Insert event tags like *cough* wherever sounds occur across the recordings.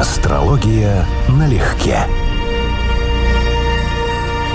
Астрология налегке.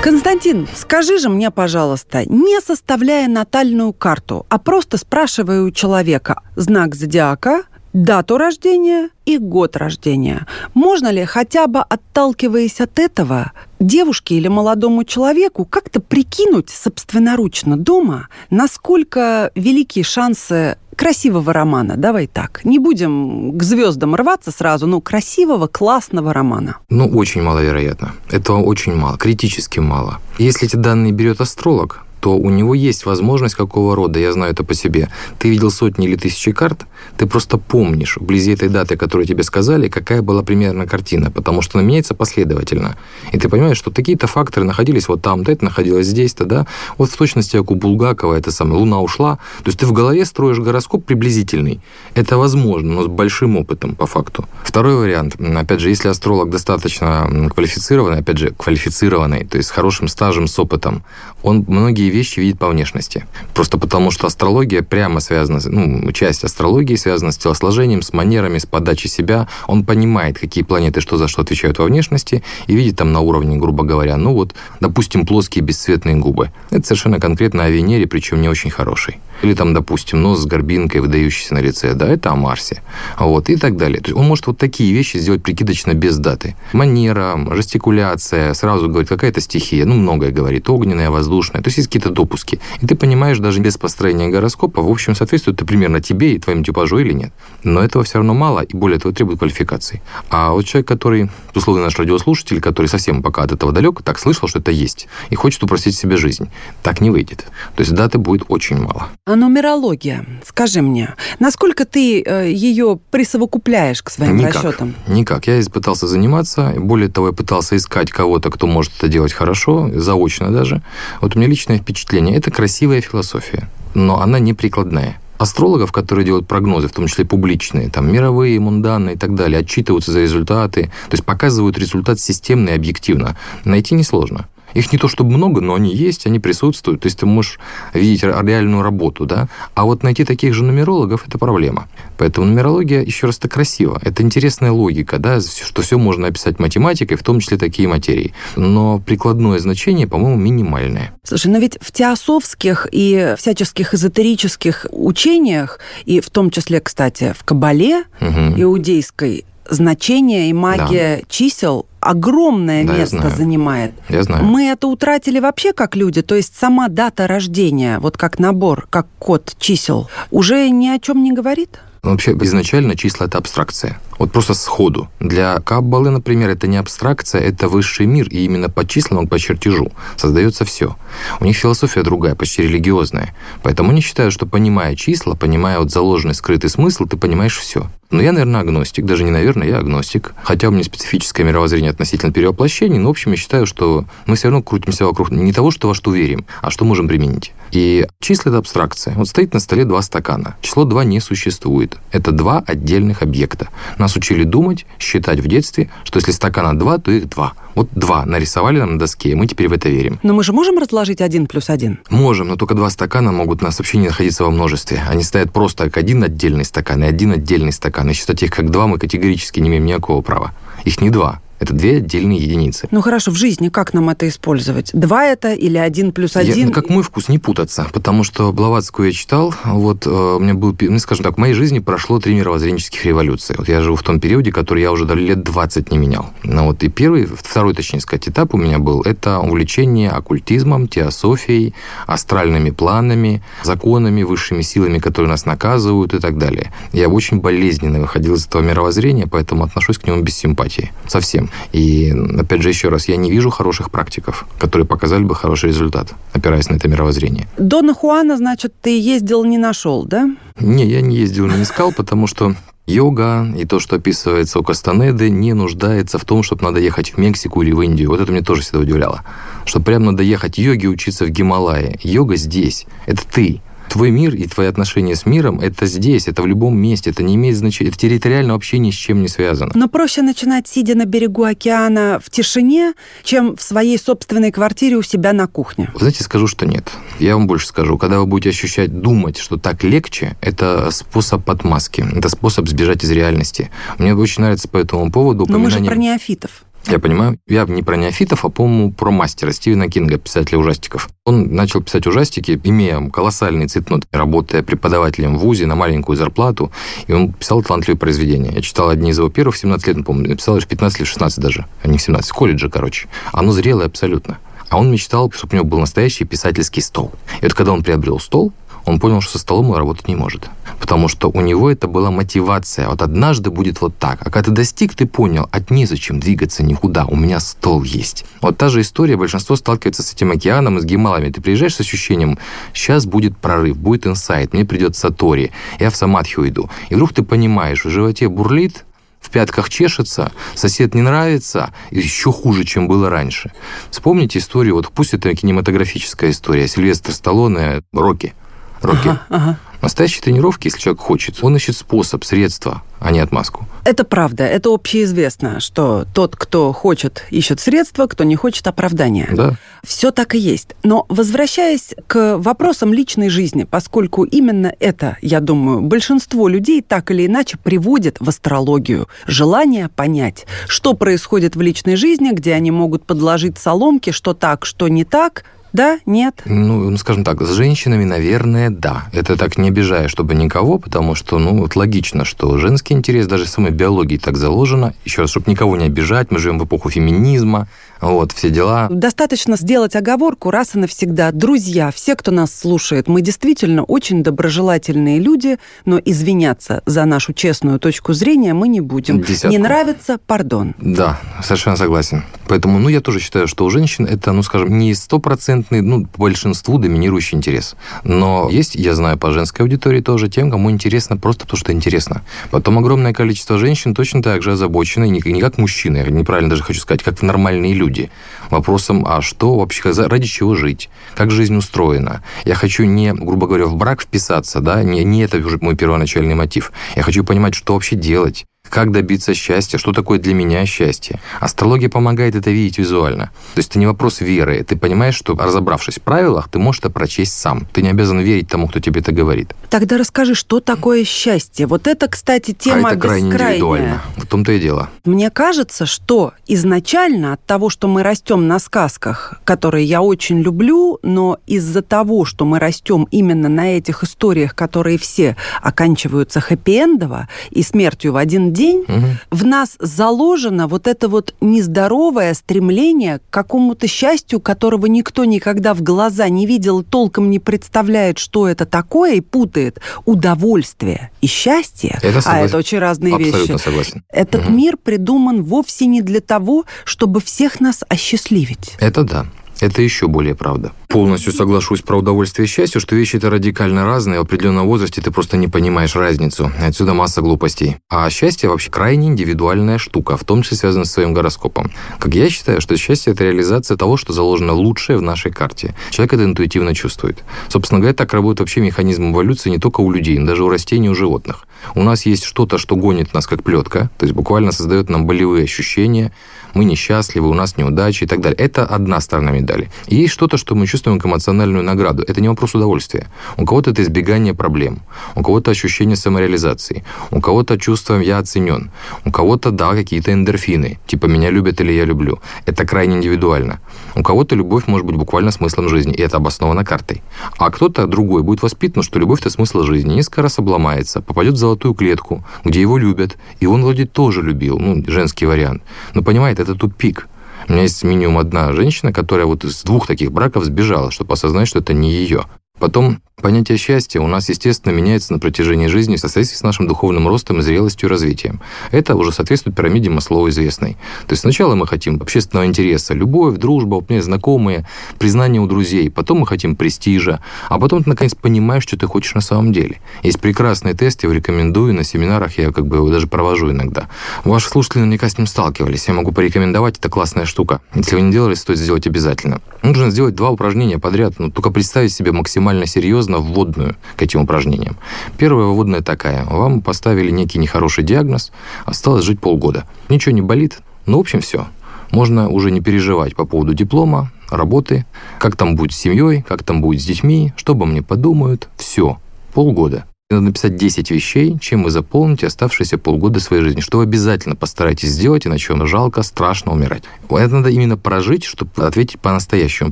Константин, скажи же мне, пожалуйста, не составляя натальную карту, а просто спрашивая у человека знак зодиака, дату рождения и год рождения. Можно ли хотя бы отталкиваясь от этого девушке или молодому человеку как-то прикинуть собственноручно дома, насколько велики шансы красивого романа, давай так. Не будем к звездам рваться сразу, но красивого, классного романа. Ну, очень маловероятно. Этого очень мало, критически мало. Если эти данные берет астролог, то у него есть возможность какого рода, я знаю это по себе. Ты видел сотни или тысячи карт, ты просто помнишь вблизи этой даты, которую тебе сказали, какая была примерно картина, потому что она меняется последовательно. И ты понимаешь, что такие-то факторы находились вот там-то, это находилось здесь-то, да. Вот в точности, как у Булгакова, это самое, Луна ушла. То есть ты в голове строишь гороскоп приблизительный. Это возможно, но с большим опытом, по факту. Второй вариант. Опять же, если астролог достаточно квалифицированный, опять же, квалифицированный, то есть с хорошим стажем, с опытом, он многие вещи видит по внешности. Просто потому, что астрология прямо связана, ну, часть астрологии связана с телосложением, с манерами, с подачей себя. Он понимает, какие планеты что за что отвечают во внешности, и видит там на уровне, грубо говоря, ну вот, допустим, плоские бесцветные губы. Это совершенно конкретно о Венере, причем не очень хороший. Или там, допустим, нос с горбинкой, выдающийся на лице, да, это о Марсе. Вот, и так далее. То есть он может вот такие вещи сделать прикидочно без даты. Манера, жестикуляция, сразу говорит, какая-то стихия, ну, многое говорит, огненная, воздушная. То есть есть какие-то допуски. И ты понимаешь, даже без построения гороскопа, в общем, соответствует это примерно тебе и твоему типажу или нет. Но этого все равно мало, и более того, требует квалификации. А вот человек, который, условно, наш радиослушатель, который совсем пока от этого далек, так слышал, что это есть, и хочет упростить себе жизнь, так не выйдет. То есть даты будет очень мало. А нумерология, скажи мне, насколько ты э, ее присовокупляешь к своим никак, расчетам? Никак. Я пытался заниматься, более того, я пытался искать кого-то, кто может это делать хорошо, заочно даже. Вот у меня личное впечатление – это красивая философия, но она не прикладная астрологов, которые делают прогнозы, в том числе публичные, там, мировые, мунданные и так далее, отчитываются за результаты, то есть показывают результат системно и объективно, найти несложно. Их не то чтобы много, но они есть, они присутствуют. То есть ты можешь видеть реальную работу, да. А вот найти таких же нумерологов – это проблема. Поэтому нумерология, еще раз, это красиво. Это интересная логика, да, что все можно описать математикой, в том числе такие материи. Но прикладное значение, по-моему, минимальное. Слушай, но ведь в теософских и всяческих эзотерических учениях, и в том числе, кстати, в Кабале угу. иудейской, значение и магия да. чисел огромное да, место я занимает. Я знаю. Мы это утратили вообще как люди, то есть сама дата рождения, вот как набор, как код чисел, уже ни о чем не говорит? Вообще, изначально числа – это абстракция. Вот просто сходу. Для Каббалы, например, это не абстракция, это высший мир, и именно по числам, по чертежу создается все. У них философия другая, почти религиозная. Поэтому они считают, что понимая числа, понимая вот заложенный скрытый смысл, ты понимаешь все. Но я, наверное, агностик. Даже не наверное, я агностик. Хотя у меня специфическое мировоззрение относительно перевоплощений, но, в общем, я считаю, что мы все равно крутимся вокруг не того, что во что верим, а что можем применить. И числа – это абстракция. Вот стоит на столе два стакана. Число 2 не существует. Это два отдельных объекта. Нас учили думать, считать в детстве, что если стакана два, то их два. Вот два нарисовали нам на доске, и мы теперь в это верим. Но мы же можем разложить один плюс один? Можем, но только два стакана могут у нас вообще не находиться во множестве. Они стоят просто как один отдельный стакан и один отдельный стакан. И считать их как два мы категорически не имеем никакого права. Их не два. Это две отдельные единицы. Ну хорошо, в жизни как нам это использовать? Два это или один плюс один? Я, ну, как мой вкус, не путаться. Потому что Блаватскую я читал. Вот э, у меня был, ну, скажем так, в моей жизни прошло три мировоззренческих революции. Вот я живу в том периоде, который я уже лет 20 не менял. Ну вот и первый, второй, точнее сказать, этап у меня был, это увлечение оккультизмом, теософией, астральными планами, законами, высшими силами, которые нас наказывают и так далее. Я очень болезненно выходил из этого мировоззрения, поэтому отношусь к нему без симпатии. Совсем. И, опять же, еще раз, я не вижу хороших практиков, которые показали бы хороший результат, опираясь на это мировоззрение. Дона Хуана, значит, ты ездил, не нашел, да? Не, я не ездил, не искал, потому что Йога и то, что описывается у Кастанеды, не нуждается в том, чтобы надо ехать в Мексику или в Индию. Вот это мне тоже всегда удивляло. Что прям надо ехать йоге учиться в Гималае. Йога здесь. Это ты. Твой мир и твои отношения с миром — это здесь, это в любом месте, это не имеет значения, это территориально вообще ни с чем не связано. Но проще начинать, сидя на берегу океана в тишине, чем в своей собственной квартире у себя на кухне. Вы знаете, скажу, что нет. Я вам больше скажу. Когда вы будете ощущать, думать, что так легче, это способ отмазки, это способ сбежать из реальности. Мне очень нравится по этому поводу Но мы же про неофитов. Я понимаю, я не про неофитов, а, по-моему, про мастера Стивена Кинга, писателя ужастиков. Он начал писать ужастики, имея колоссальный цитнот, работая преподавателем в ВУЗе на маленькую зарплату, и он писал талантливые произведения. Я читал одни из его первых, 17 лет, помню, написал лишь 15 или 16 даже, а не 17, в короче. Оно зрелое абсолютно. А он мечтал, чтобы у него был настоящий писательский стол. И вот когда он приобрел стол, он понял, что со столом он работать не может. Потому что у него это была мотивация. Вот однажды будет вот так. А когда ты достиг, ты понял, от незачем двигаться никуда. У меня стол есть. Вот та же история. Большинство сталкивается с этим океаном и с Гималами. Ты приезжаешь с ощущением, сейчас будет прорыв, будет инсайт, мне придет Сатори, я в Самадхи уйду. И вдруг ты понимаешь, в животе бурлит, в пятках чешется, сосед не нравится, еще хуже, чем было раньше. Вспомните историю, вот пусть это кинематографическая история, Сильвестр Сталлоне, Рокки. Рокки. Ага, ага. Настоящие тренировки, если человек хочет, он ищет способ, средства, а не отмазку. Это правда. Это общеизвестно, что тот, кто хочет, ищет средства, кто не хочет оправдания. Да. Все так и есть. Но возвращаясь к вопросам личной жизни, поскольку именно это, я думаю, большинство людей так или иначе приводит в астрологию. Желание понять, что происходит в личной жизни, где они могут подложить соломки, что так, что не так – да? Нет? Ну, ну, скажем так, с женщинами, наверное, да. Это так не обижая, чтобы никого, потому что, ну, вот логично, что женский интерес даже самой биологии так заложено. Еще раз, чтобы никого не обижать, мы живем в эпоху феминизма, вот, все дела. Достаточно сделать оговорку раз и навсегда. Друзья, все, кто нас слушает, мы действительно очень доброжелательные люди, но извиняться за нашу честную точку зрения мы не будем. Десятку. Не нравится, пардон. Да, совершенно согласен. Поэтому, ну, я тоже считаю, что у женщин это, ну, скажем, не стопроцентный, ну, по большинству доминирующий интерес. Но есть, я знаю, по женской аудитории тоже тем, кому интересно просто потому, что интересно. Потом огромное количество женщин точно так же озабочены, не, не как мужчины, я неправильно даже хочу сказать, как нормальные люди люди вопросом, а что вообще, ради чего жить, как жизнь устроена. Я хочу не, грубо говоря, в брак вписаться, да, не, не это уже мой первоначальный мотив. Я хочу понимать, что вообще делать, как добиться счастья, что такое для меня счастье. Астрология помогает это видеть визуально. То есть это не вопрос веры. Ты понимаешь, что разобравшись в правилах, ты можешь это прочесть сам. Ты не обязан верить тому, кто тебе это говорит. Тогда расскажи, что такое счастье? Вот это, кстати, тема а это крайне индивидуально. В том-то и дело. Мне кажется, что изначально от того, что мы растем на сказках, которые я очень люблю, но из-за того, что мы растем именно на этих историях, которые все оканчиваются хэппи-эндово и смертью в один день, день, угу. в нас заложено вот это вот нездоровое стремление к какому-то счастью, которого никто никогда в глаза не видел, толком не представляет, что это такое, и путает удовольствие и счастье. Это а это очень разные Абсолютно вещи. согласен. Этот угу. мир придуман вовсе не для того, чтобы всех нас осчастливить. Это да. Это еще более правда. Полностью соглашусь про удовольствие и счастье, что вещи это радикально разные, в определенном возрасте ты просто не понимаешь разницу. Отсюда масса глупостей. А счастье вообще крайне индивидуальная штука, в том числе связана с своим гороскопом. Как я считаю, что счастье – это реализация того, что заложено лучшее в нашей карте. Человек это интуитивно чувствует. Собственно говоря, так работает вообще механизм эволюции не только у людей, но даже у растений, у животных. У нас есть что-то, что гонит нас как плетка, то есть буквально создает нам болевые ощущения, мы несчастливы, у нас неудачи и так далее. Это одна сторона медали. И есть что-то, что мы чувствуем как эмоциональную награду. Это не вопрос удовольствия. У кого-то это избегание проблем, у кого-то ощущение самореализации, у кого-то чувство «я оценен», у кого-то, да, какие-то эндорфины, типа «меня любят» или «я люблю». Это крайне индивидуально. У кого-то любовь может быть буквально смыслом жизни, и это обосновано картой. А кто-то другой будет воспитан, что любовь – это смысл жизни. Несколько раз обломается, попадет в золотую клетку, где его любят, и он вроде тоже любил, ну, женский вариант. Но понимаете, это тупик. У меня есть минимум одна женщина, которая вот из двух таких браков сбежала, чтобы осознать, что это не ее. Потом Понятие счастья у нас, естественно, меняется на протяжении жизни в соответствии с нашим духовным ростом зрелостью и развитием. Это уже соответствует пирамиде Маслоу известной. То есть сначала мы хотим общественного интереса, любовь, дружба, знакомые, признание у друзей. Потом мы хотим престижа. А потом ты, наконец, понимаешь, что ты хочешь на самом деле. Есть прекрасный тест, я его рекомендую, на семинарах я как бы его даже провожу иногда. Ваши слушатели наверняка с ним сталкивались. Я могу порекомендовать, это классная штука. Если вы не делали, стоит сделать обязательно. Нужно сделать два упражнения подряд, но только представить себе максимально серьезно серьезно вводную к этим упражнениям. Первая вводная такая. Вам поставили некий нехороший диагноз, осталось жить полгода. Ничего не болит, ну, в общем, все. Можно уже не переживать по поводу диплома, работы, как там будет с семьей, как там будет с детьми, что обо мне подумают. Все. Полгода. Надо написать 10 вещей, чем вы заполните оставшиеся полгода своей жизни, что вы обязательно постарайтесь сделать, иначе вам жалко, страшно умирать. Это надо именно прожить, чтобы ответить по-настоящему.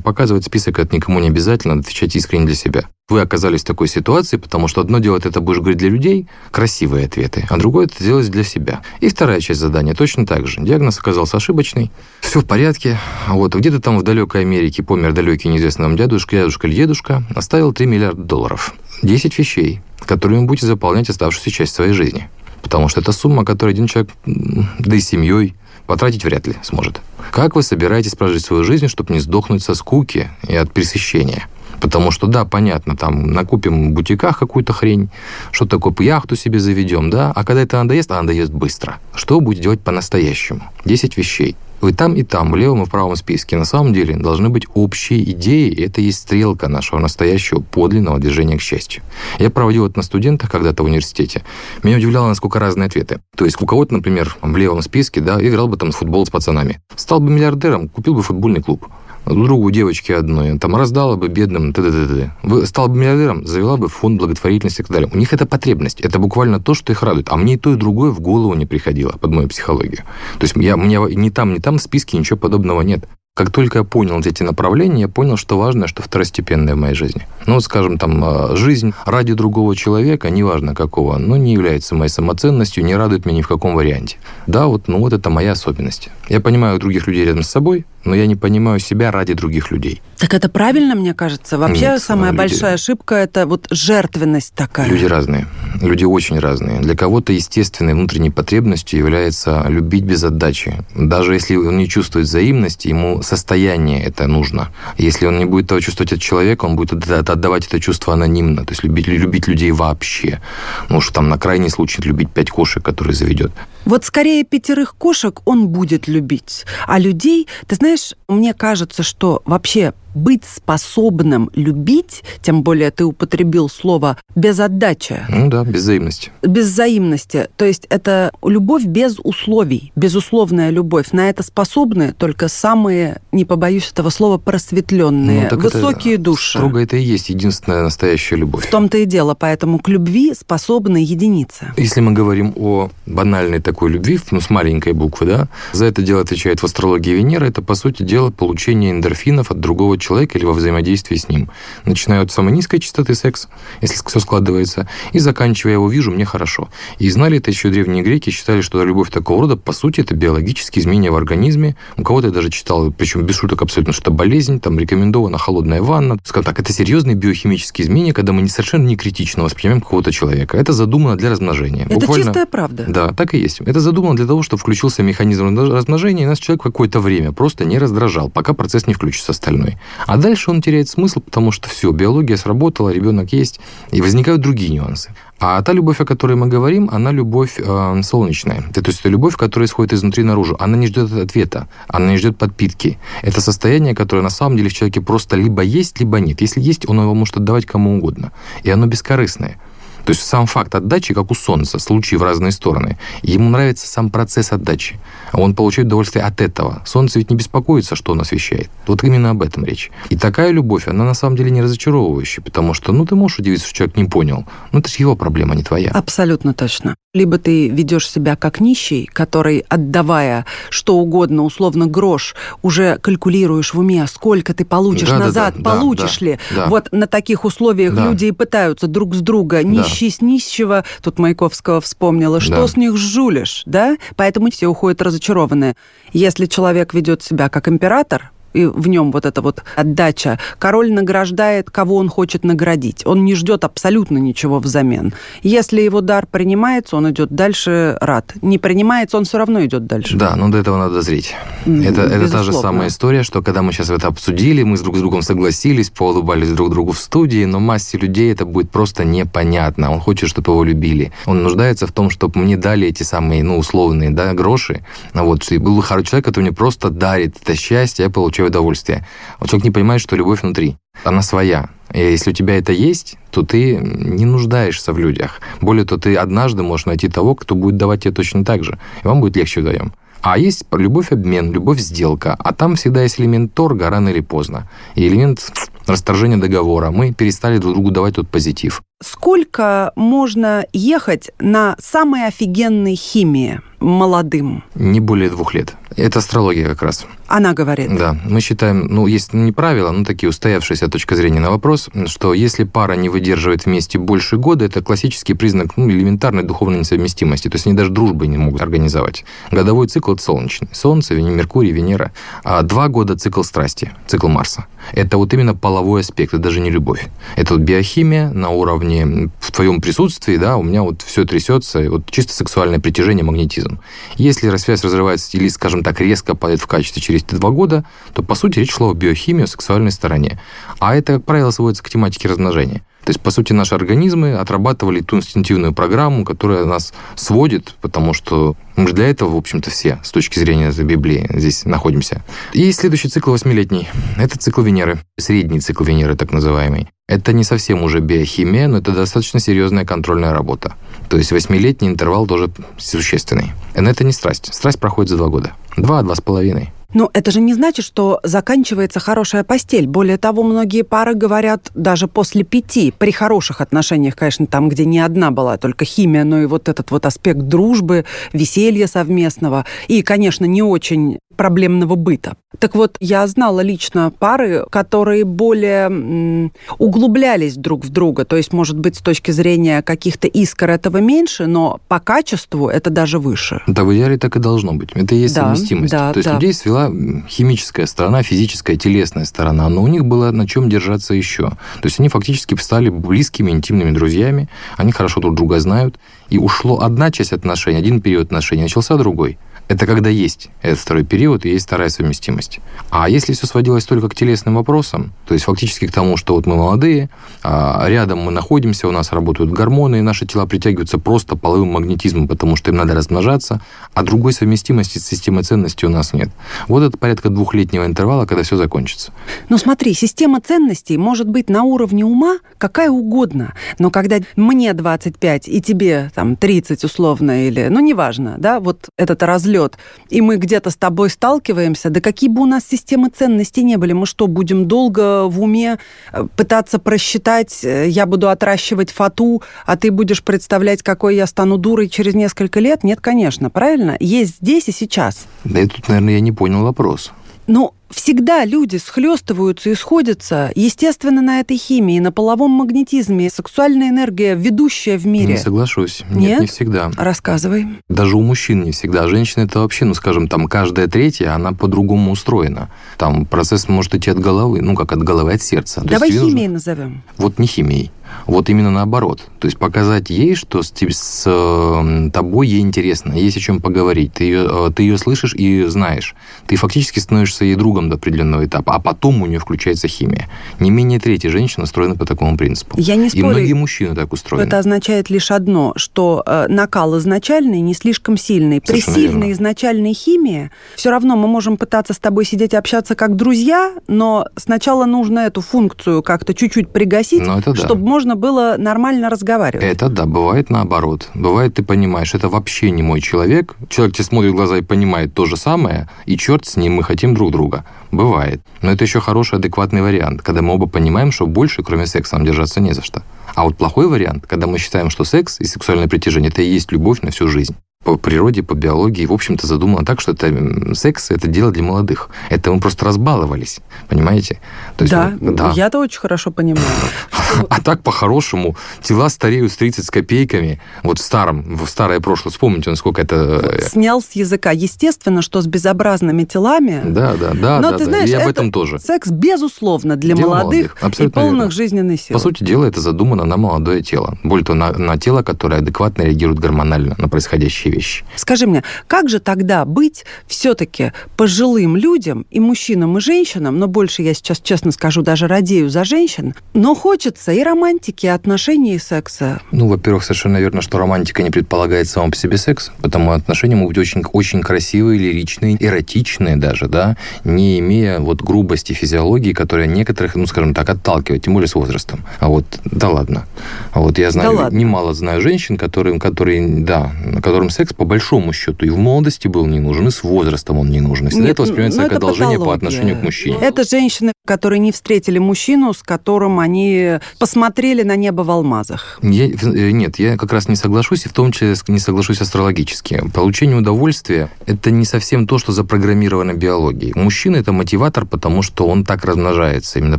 Показывать список это никому не обязательно, надо отвечать искренне для себя. Вы оказались в такой ситуации, потому что одно дело это будешь говорить для людей, красивые ответы, а другое это делать для себя. И вторая часть задания точно так же. Диагноз оказался ошибочный, все в порядке. Вот где-то там в далекой Америке помер далекий неизвестный вам дядушка, дядушка или дедушка, оставил 3 миллиарда долларов. 10 вещей, которые вы будете заполнять оставшуюся часть своей жизни. Потому что это сумма, которую один человек, да и семьей, потратить вряд ли сможет. Как вы собираетесь прожить свою жизнь, чтобы не сдохнуть со скуки и от пересыщения? Потому что, да, понятно, там накупим в бутиках какую-то хрень, что такое, яхту себе заведем, да, а когда это надоест, а надоест быстро. Что будет делать по-настоящему? 10 вещей. Вы там и там, в левом и в правом списке. На самом деле должны быть общие идеи, и это есть стрелка нашего настоящего подлинного движения к счастью. Я проводил это на студентах когда-то в университете. Меня удивляло, насколько разные ответы. То есть у кого-то, например, в левом списке, да, играл бы там в футбол с пацанами. Стал бы миллиардером, купил бы футбольный клуб другу девочки одной, там раздала бы бедным, т -т -т стала бы миллиардером, завела бы фонд благотворительности и так далее. У них это потребность, это буквально то, что их радует. А мне и то, и другое в голову не приходило под мою психологию. То есть я, мне ни там, ни там в списке ничего подобного нет. Как только я понял эти направления, я понял, что важное, что второстепенное в моей жизни. Ну, скажем, там, э, жизнь ради другого человека, неважно какого, но не является моей самоценностью, не радует меня ни в каком варианте. Да, вот, ну вот это моя особенность. Я понимаю других людей рядом с собой, но я не понимаю себя ради других людей. Так это правильно, мне кажется. Вообще Нет, самая люди... большая ошибка это вот жертвенность такая. Люди разные. Люди очень разные. Для кого-то естественной внутренней потребностью является любить без отдачи. Даже если он не чувствует взаимности, ему состояние это нужно. Если он не будет этого чувствовать от человека, он будет отдавать это чувство анонимно. То есть любить, любить людей вообще. Ну, что там на крайний случай любить пять кошек, которые заведет. Вот скорее пятерых кошек он будет любить. А людей, ты знаешь, мне кажется, что вообще быть способным любить, тем более ты употребил слово безотдача. Ну да, без взаимности. Без взаимности. То есть это любовь без условий, безусловная любовь. На это способны только самые, не побоюсь этого слова, просветленные, ну, высокие это, души. Строго это и есть единственная настоящая любовь. В том-то и дело. Поэтому к любви способны единицы. Если мы говорим о банальной такой любви, ну, с маленькой буквы, да, за это дело отвечает в астрологии Венера, это, по сути дела, получение эндорфинов от другого человека или во взаимодействии с ним. Начиная от самой низкой частоты секс, если все складывается, и заканчивая его «вижу, мне хорошо». И знали это еще древние греки, считали, что любовь такого рода, по сути, это биологические изменения в организме. У кого-то я даже читал, причем без шуток абсолютно, что это болезнь, там рекомендована холодная ванна. Скажем так, это серьезные биохимические изменения, когда мы не совершенно не критично воспринимаем какого-то человека. Это задумано для размножения. Это Буквально... чистая правда. Да, так и есть. Это задумано для того, чтобы включился механизм размножения, и нас человек какое-то время просто не раздражал, пока процесс не включится остальной. А дальше он теряет смысл, потому что все, биология сработала, ребенок есть, и возникают другие нюансы. А та любовь, о которой мы говорим, она любовь э, солнечная. То есть это любовь, которая исходит изнутри наружу. Она не ждет ответа, она не ждет подпитки. Это состояние, которое на самом деле в человеке просто либо есть, либо нет. Если есть, он его может отдавать кому угодно. И оно бескорыстное. То есть сам факт отдачи, как у Солнца, случаи в разные стороны. Ему нравится сам процесс отдачи. Он получает удовольствие от этого. Солнце ведь не беспокоится, что он освещает. Вот именно об этом речь. И такая любовь, она на самом деле не разочаровывающая, потому что, ну, ты можешь удивиться, что человек не понял. Ну, это же его проблема, не твоя. Абсолютно точно. Либо ты ведешь себя как нищий, который, отдавая что угодно, условно грош, уже калькулируешь в уме, сколько ты получишь да, назад, да, да, получишь да, ли. Да. Вот на таких условиях да. люди и пытаются друг с друга, нищий да. с нищего, тут Маяковского вспомнила, что да. с них жулишь, да? Поэтому все уходят разочарованные. Если человек ведет себя как император, и в нем вот эта вот отдача. Король награждает, кого он хочет наградить. Он не ждет абсолютно ничего взамен. Если его дар принимается, он идет дальше рад. Не принимается, он все равно идет дальше. Да, но до этого надо зрить. Это, это та же самая история, что когда мы сейчас это обсудили, мы с друг с другом согласились, поулыбались друг другу в студии, но массе людей это будет просто непонятно. Он хочет, чтобы его любили. Он нуждается в том, чтобы мне дали эти самые, ну, условные, да, гроши. Вот, и был бы хороший человек, который мне просто дарит это счастье, я получаю свое удовольствие. Вот человек не понимает, что любовь внутри. Она своя. И если у тебя это есть, то ты не нуждаешься в людях. Более того, ты однажды можешь найти того, кто будет давать тебе точно так же. И вам будет легче вдвоем. А есть любовь-обмен, любовь-сделка. А там всегда есть элемент торга рано или поздно. И элемент расторжения договора. Мы перестали друг другу давать тот позитив. Сколько можно ехать на самой офигенной химии молодым? Не более двух лет. Это астрология как раз. Она говорит. Да, мы считаем, ну, есть не правила, но такие устоявшиеся точка зрения на вопрос, что если пара не выдерживает вместе больше года, это классический признак ну, элементарной духовной несовместимости. То есть они даже дружбы не могут организовать. Годовой цикл – это солнечный. Солнце, Меркурий, Венера. А два года – цикл страсти, цикл Марса. Это вот именно половой аспект, это даже не любовь. Это вот биохимия на уровне в твоем присутствии, да, у меня вот все трясется, вот чисто сексуальное притяжение, магнетизм. Если связь разрывается или, скажем так, резко падает в качестве через эти два года, то, по сути, речь шла о биохимии, о сексуальной стороне. А это, как правило, сводится к тематике размножения. То есть, по сути, наши организмы отрабатывали ту инстинктивную программу, которая нас сводит, потому что мы же для этого, в общем-то, все, с точки зрения Библии, здесь находимся. И следующий цикл восьмилетний. Это цикл Венеры, средний цикл Венеры, так называемый. Это не совсем уже биохимия, но это достаточно серьезная контрольная работа. То есть восьмилетний интервал тоже существенный. Но это не страсть. Страсть проходит за два года. Два-два с половиной. Но это же не значит, что заканчивается хорошая постель. Более того, многие пары говорят даже после пяти, при хороших отношениях, конечно, там, где не одна была только химия, но и вот этот вот аспект дружбы, веселья совместного и, конечно, не очень проблемного быта. Так вот, я знала лично пары, которые более углублялись друг в друга. То есть, может быть, с точки зрения каких-то искр этого меньше, но по качеству это даже выше. Да, в идеале так и должно быть. Это и есть да, совместимость. Да, То есть, да. людей свела химическая сторона, физическая, телесная сторона, но у них было на чем держаться еще. То есть, они фактически стали близкими, интимными друзьями, они хорошо друг друга знают, и ушло одна часть отношений, один период отношений, начался другой. Это когда есть этот второй период и есть вторая совместимость. А если все сводилось только к телесным вопросам, то есть фактически к тому, что вот мы молодые, а рядом мы находимся, у нас работают гормоны, и наши тела притягиваются просто половым магнетизмом, потому что им надо размножаться, а другой совместимости с системой ценностей у нас нет. Вот это порядка двухлетнего интервала, когда все закончится. Но смотри, система ценностей может быть на уровне ума какая угодно, но когда мне 25 и тебе там 30 условно или, ну неважно, да, вот этот разлет самолет, и мы где-то с тобой сталкиваемся, да какие бы у нас системы ценностей не были, мы что, будем долго в уме э, пытаться просчитать, э, я буду отращивать фату, а ты будешь представлять, какой я стану дурой через несколько лет? Нет, конечно, правильно? Есть здесь и сейчас. Да и тут, наверное, я не понял вопрос. Ну, всегда люди схлестываются и сходятся, естественно, на этой химии, на половом магнетизме. Сексуальная энергия ведущая в мире. Не соглашусь. Нет, Нет? не всегда. Рассказывай. Даже у мужчин не всегда. Женщина это вообще, ну, скажем, там каждая третья, она по-другому устроена. Там процесс может идти от головы, ну, как от головы, от сердца. Давай химией нужно... назовем. Вот не химией. Вот именно наоборот. То есть показать ей, что с, с э, тобой ей интересно, есть о чем поговорить. Ты ее, э, ты ее слышишь и знаешь. Ты фактически становишься ей другом до определенного этапа, а потом у нее включается химия. Не менее третья женщина устроена по такому принципу. Я не спорю, и многие мужчины так устроены. Это означает лишь одно, что э, накал изначальный не слишком сильный. При Совершенно сильной верно. изначальной химии все равно мы можем пытаться с тобой сидеть и общаться как друзья, но сначала нужно эту функцию как-то чуть-чуть пригасить, ну, чтобы да можно было нормально разговаривать. Это да, бывает наоборот. Бывает, ты понимаешь, это вообще не мой человек. Человек тебе смотрит в глаза и понимает то же самое, и черт с ним, мы хотим друг друга. Бывает. Но это еще хороший, адекватный вариант, когда мы оба понимаем, что больше, кроме секса, нам держаться не за что. А вот плохой вариант, когда мы считаем, что секс и сексуальное притяжение – это и есть любовь на всю жизнь по природе, по биологии, в общем-то, задумано так, что это секс – это дело для молодых. Это мы просто разбаловались, понимаете? То есть, да, да. я-то очень хорошо понимаю. *laughs* *laughs* А так, по-хорошему, тела стареют с 30 с копейками. Вот в старом, в старое прошлое, вспомните, насколько это... Э, снял с языка. Естественно, что с безобразными телами. Да, да, да. Но да, ты да. знаешь, и об этом тоже. секс, безусловно, для дело молодых, молодых. и полных верно. жизненной силы. По сути дела, это задумано на молодое тело. Более того, на, на тело, которое адекватно реагирует гормонально на происходящие вещи. Скажи мне, как же тогда быть все-таки пожилым людям, и мужчинам, и женщинам, но больше я сейчас честно скажу, даже радею за женщин, но хочется предполагаются и романтики, и отношения, и секса. Ну, во-первых, совершенно верно, что романтика не предполагает само по себе секс, потому отношения могут быть очень, очень красивые, лиричные, эротичные даже, да, не имея вот грубости физиологии, которая некоторых, ну, скажем так, отталкивает, тем более с возрастом. А вот, да ладно. А вот я знаю, да немало знаю женщин, которые, которые, да, которым секс по большому счету и в молодости был не нужен, и с возрастом он не нужен. Всегда это воспринимается ну, как одолжение по отношению к мужчине. Это женщины, которые не встретили мужчину, с которым они посмотрели на небо в алмазах. Я, э, нет, я как раз не соглашусь, и в том числе не соглашусь астрологически. Получение удовольствия – это не совсем то, что запрограммировано биологией. Мужчина – это мотиватор, потому что он так размножается. Именно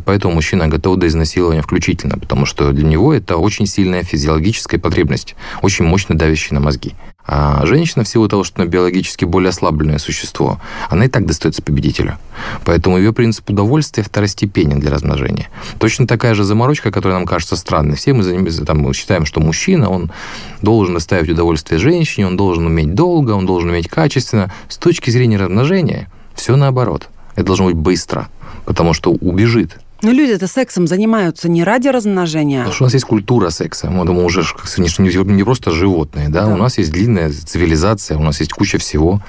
поэтому мужчина готов до изнасилования включительно, потому что для него это очень сильная физиологическая потребность, очень мощно давящая на мозги. А женщина, в силу того, что она биологически более ослабленное существо, она и так достается победителю. Поэтому ее принцип удовольствия второстепенен для размножения. Точно такая же заморочка, которая нам кажется странной. Все мы, там, считаем, что мужчина, он должен доставить удовольствие женщине, он должен уметь долго, он должен уметь качественно. С точки зрения размножения, все наоборот. Это должно быть быстро, потому что убежит но люди-то сексом занимаются не ради размножения. Потому что у нас есть культура секса. Мы, думаю, уже не просто животные, да? да, у нас есть длинная цивилизация, у нас есть куча всего.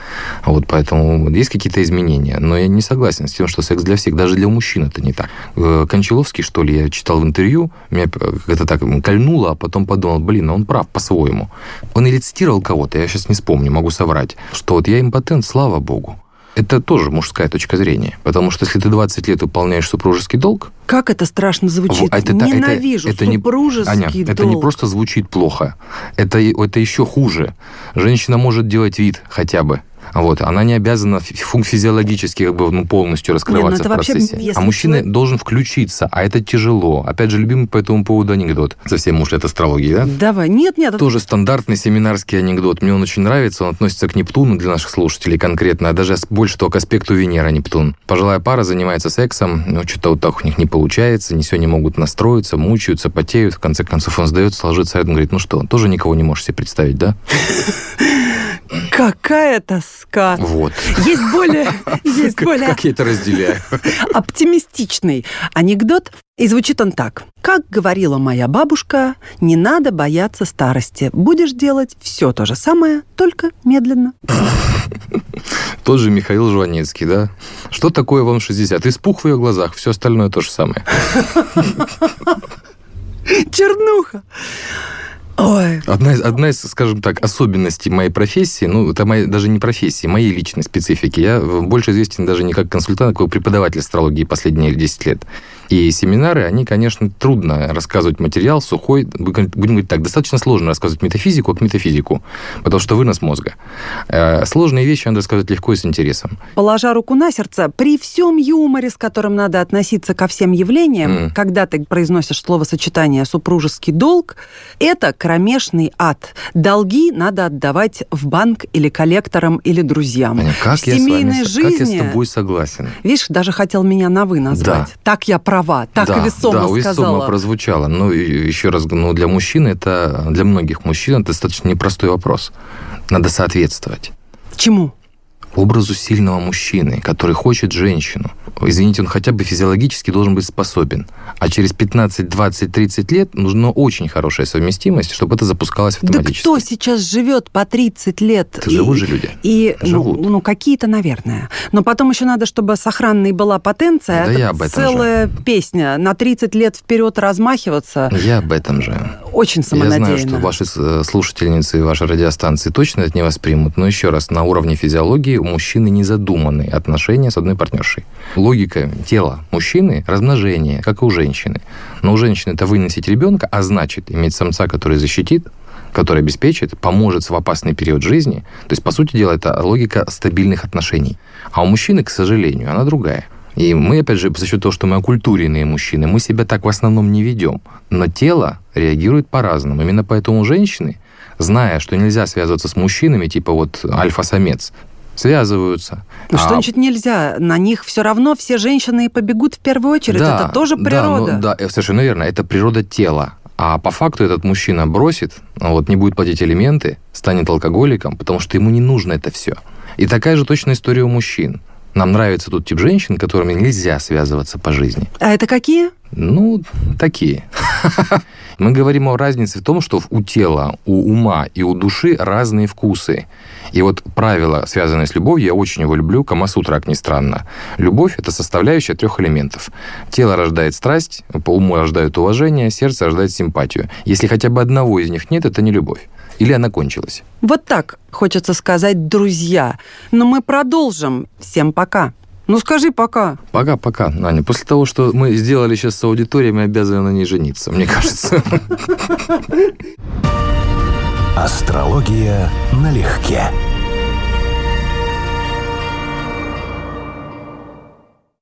Вот поэтому есть какие-то изменения. Но я не согласен с тем, что секс для всех, даже для мужчин это не так. Э, Кончаловский, что ли, я читал в интервью, меня это так кольнуло, а потом подумал, блин, он прав по-своему. Он или цитировал кого-то, я сейчас не вспомню, могу соврать, что вот я импотент, слава богу. Это тоже мужская точка зрения. Потому что если ты 20 лет выполняешь супружеский долг... Как это страшно звучит. Это, Ненавижу это, это супружеский не, Аня, долг. Это не просто звучит плохо. Это, это еще хуже. Женщина может делать вид хотя бы вот, она не обязана физиологически как бы, ну, полностью раскрываться Нет, ну, в процессе. Вообще, а мужчина человек... должен включиться, а это тяжело. Опять же, любимый по этому поводу анекдот. Совсем уж от астрологии, да? Давай. Нет, нет. Тоже стандартный семинарский анекдот. Мне он очень нравится. Он относится к Нептуну для наших слушателей конкретно, а даже больше того, к аспекту Венера Нептун. Пожилая пара занимается сексом, но что-то вот так у них не получается, не все не могут настроиться, мучаются, потеют. В конце концов он сдается, ложится рядом, говорит, ну что, тоже никого не можешь себе представить, да? *laughs* Какая тоска. Вот. Есть более... *laughs* Есть как, более как я это разделяю? *laughs* Оптимистичный анекдот. И звучит он так. Как говорила моя бабушка, не надо бояться старости. Будешь делать все то же самое, только медленно. *laughs* Тот же Михаил Жванецкий, да? Что такое вам 60? Испух в ее глазах, все остальное то же самое. Чернуха. Ой. Одна, из, одна из, скажем так, особенностей моей профессии, ну, это моя, даже не профессии, моей личной специфики. Я больше известен даже не как консультант, а как преподаватель астрологии последние 10 лет. И семинары, они, конечно, трудно рассказывать материал сухой, будем говорить так, достаточно сложно рассказывать метафизику как метафизику, потому что вынос мозга. Э, сложные вещи надо рассказывать легко и с интересом. Положа руку на сердце, при всем юморе, с которым надо относиться ко всем явлениям, mm. когда ты произносишь словосочетание «супружеский долг», это кромешный ад. Долги надо отдавать в банк или коллекторам, или друзьям. Аня, как в я семейной с вами, жизни... Как я с тобой согласен. Видишь, даже хотел меня на «вы» назвать. Да. Так я прав права, так да, весомо да, сказала. весомо прозвучало. Ну, еще раз, ну, для мужчин это, для многих мужчин это достаточно непростой вопрос. Надо соответствовать. Чему? Образу сильного мужчины, который хочет женщину. Извините, он хотя бы физиологически должен быть способен. А через 15, 20, 30 лет нужна очень хорошая совместимость, чтобы это запускалось автоматически. Да кто сейчас живет по 30 лет? Это и, живут же люди. И, ну, живут. Ну, ну, какие-то, наверное. Но потом еще надо, чтобы сохранной была потенция. Да это я об этом целая же. песня. На 30 лет вперед размахиваться. Я об этом же. Очень самонадеянно. Я знаю, что ваши э, слушательницы и ваши радиостанции точно это не воспримут, но еще раз, на уровне физиологии у мужчины не задуманы отношения с одной партнершей. Логика тела мужчины – размножение, как и у женщины. Но у женщины это выносить ребенка, а значит иметь самца, который защитит, который обеспечит, поможет в опасный период жизни. То есть, по сути дела, это логика стабильных отношений. А у мужчины, к сожалению, она другая. И мы, опять же, за счет того, что мы окультуренные мужчины, мы себя так в основном не ведем. Но тело реагирует по-разному. Именно поэтому женщины, зная, что нельзя связываться с мужчинами, типа вот альфа-самец, связываются. Ну, что а... значит нельзя? На них все равно все женщины и побегут в первую очередь. Да, это тоже природа. Да, ну, да, совершенно верно. Это природа тела. А по факту этот мужчина бросит, вот, не будет платить элементы, станет алкоголиком, потому что ему не нужно это все. И такая же точная история у мужчин Нам нравится тот тип женщин, которыми нельзя связываться по жизни. А это какие? Ну, такие. *laughs* Мы говорим о разнице в том, что у тела, у ума и у души разные вкусы. И вот правило, связанное с любовью, я очень его люблю, Камасутра, как ни странно. Любовь – это составляющая трех элементов. Тело рождает страсть, по уму рождает уважение, сердце рождает симпатию. Если хотя бы одного из них нет, это не любовь. Или она кончилась? Вот так хочется сказать, друзья. Но мы продолжим. Всем пока. Ну скажи пока. Пока-пока, Аня. После того, что мы сделали сейчас с аудиторией, мы обязаны на ней жениться, мне кажется. Астрология налегке.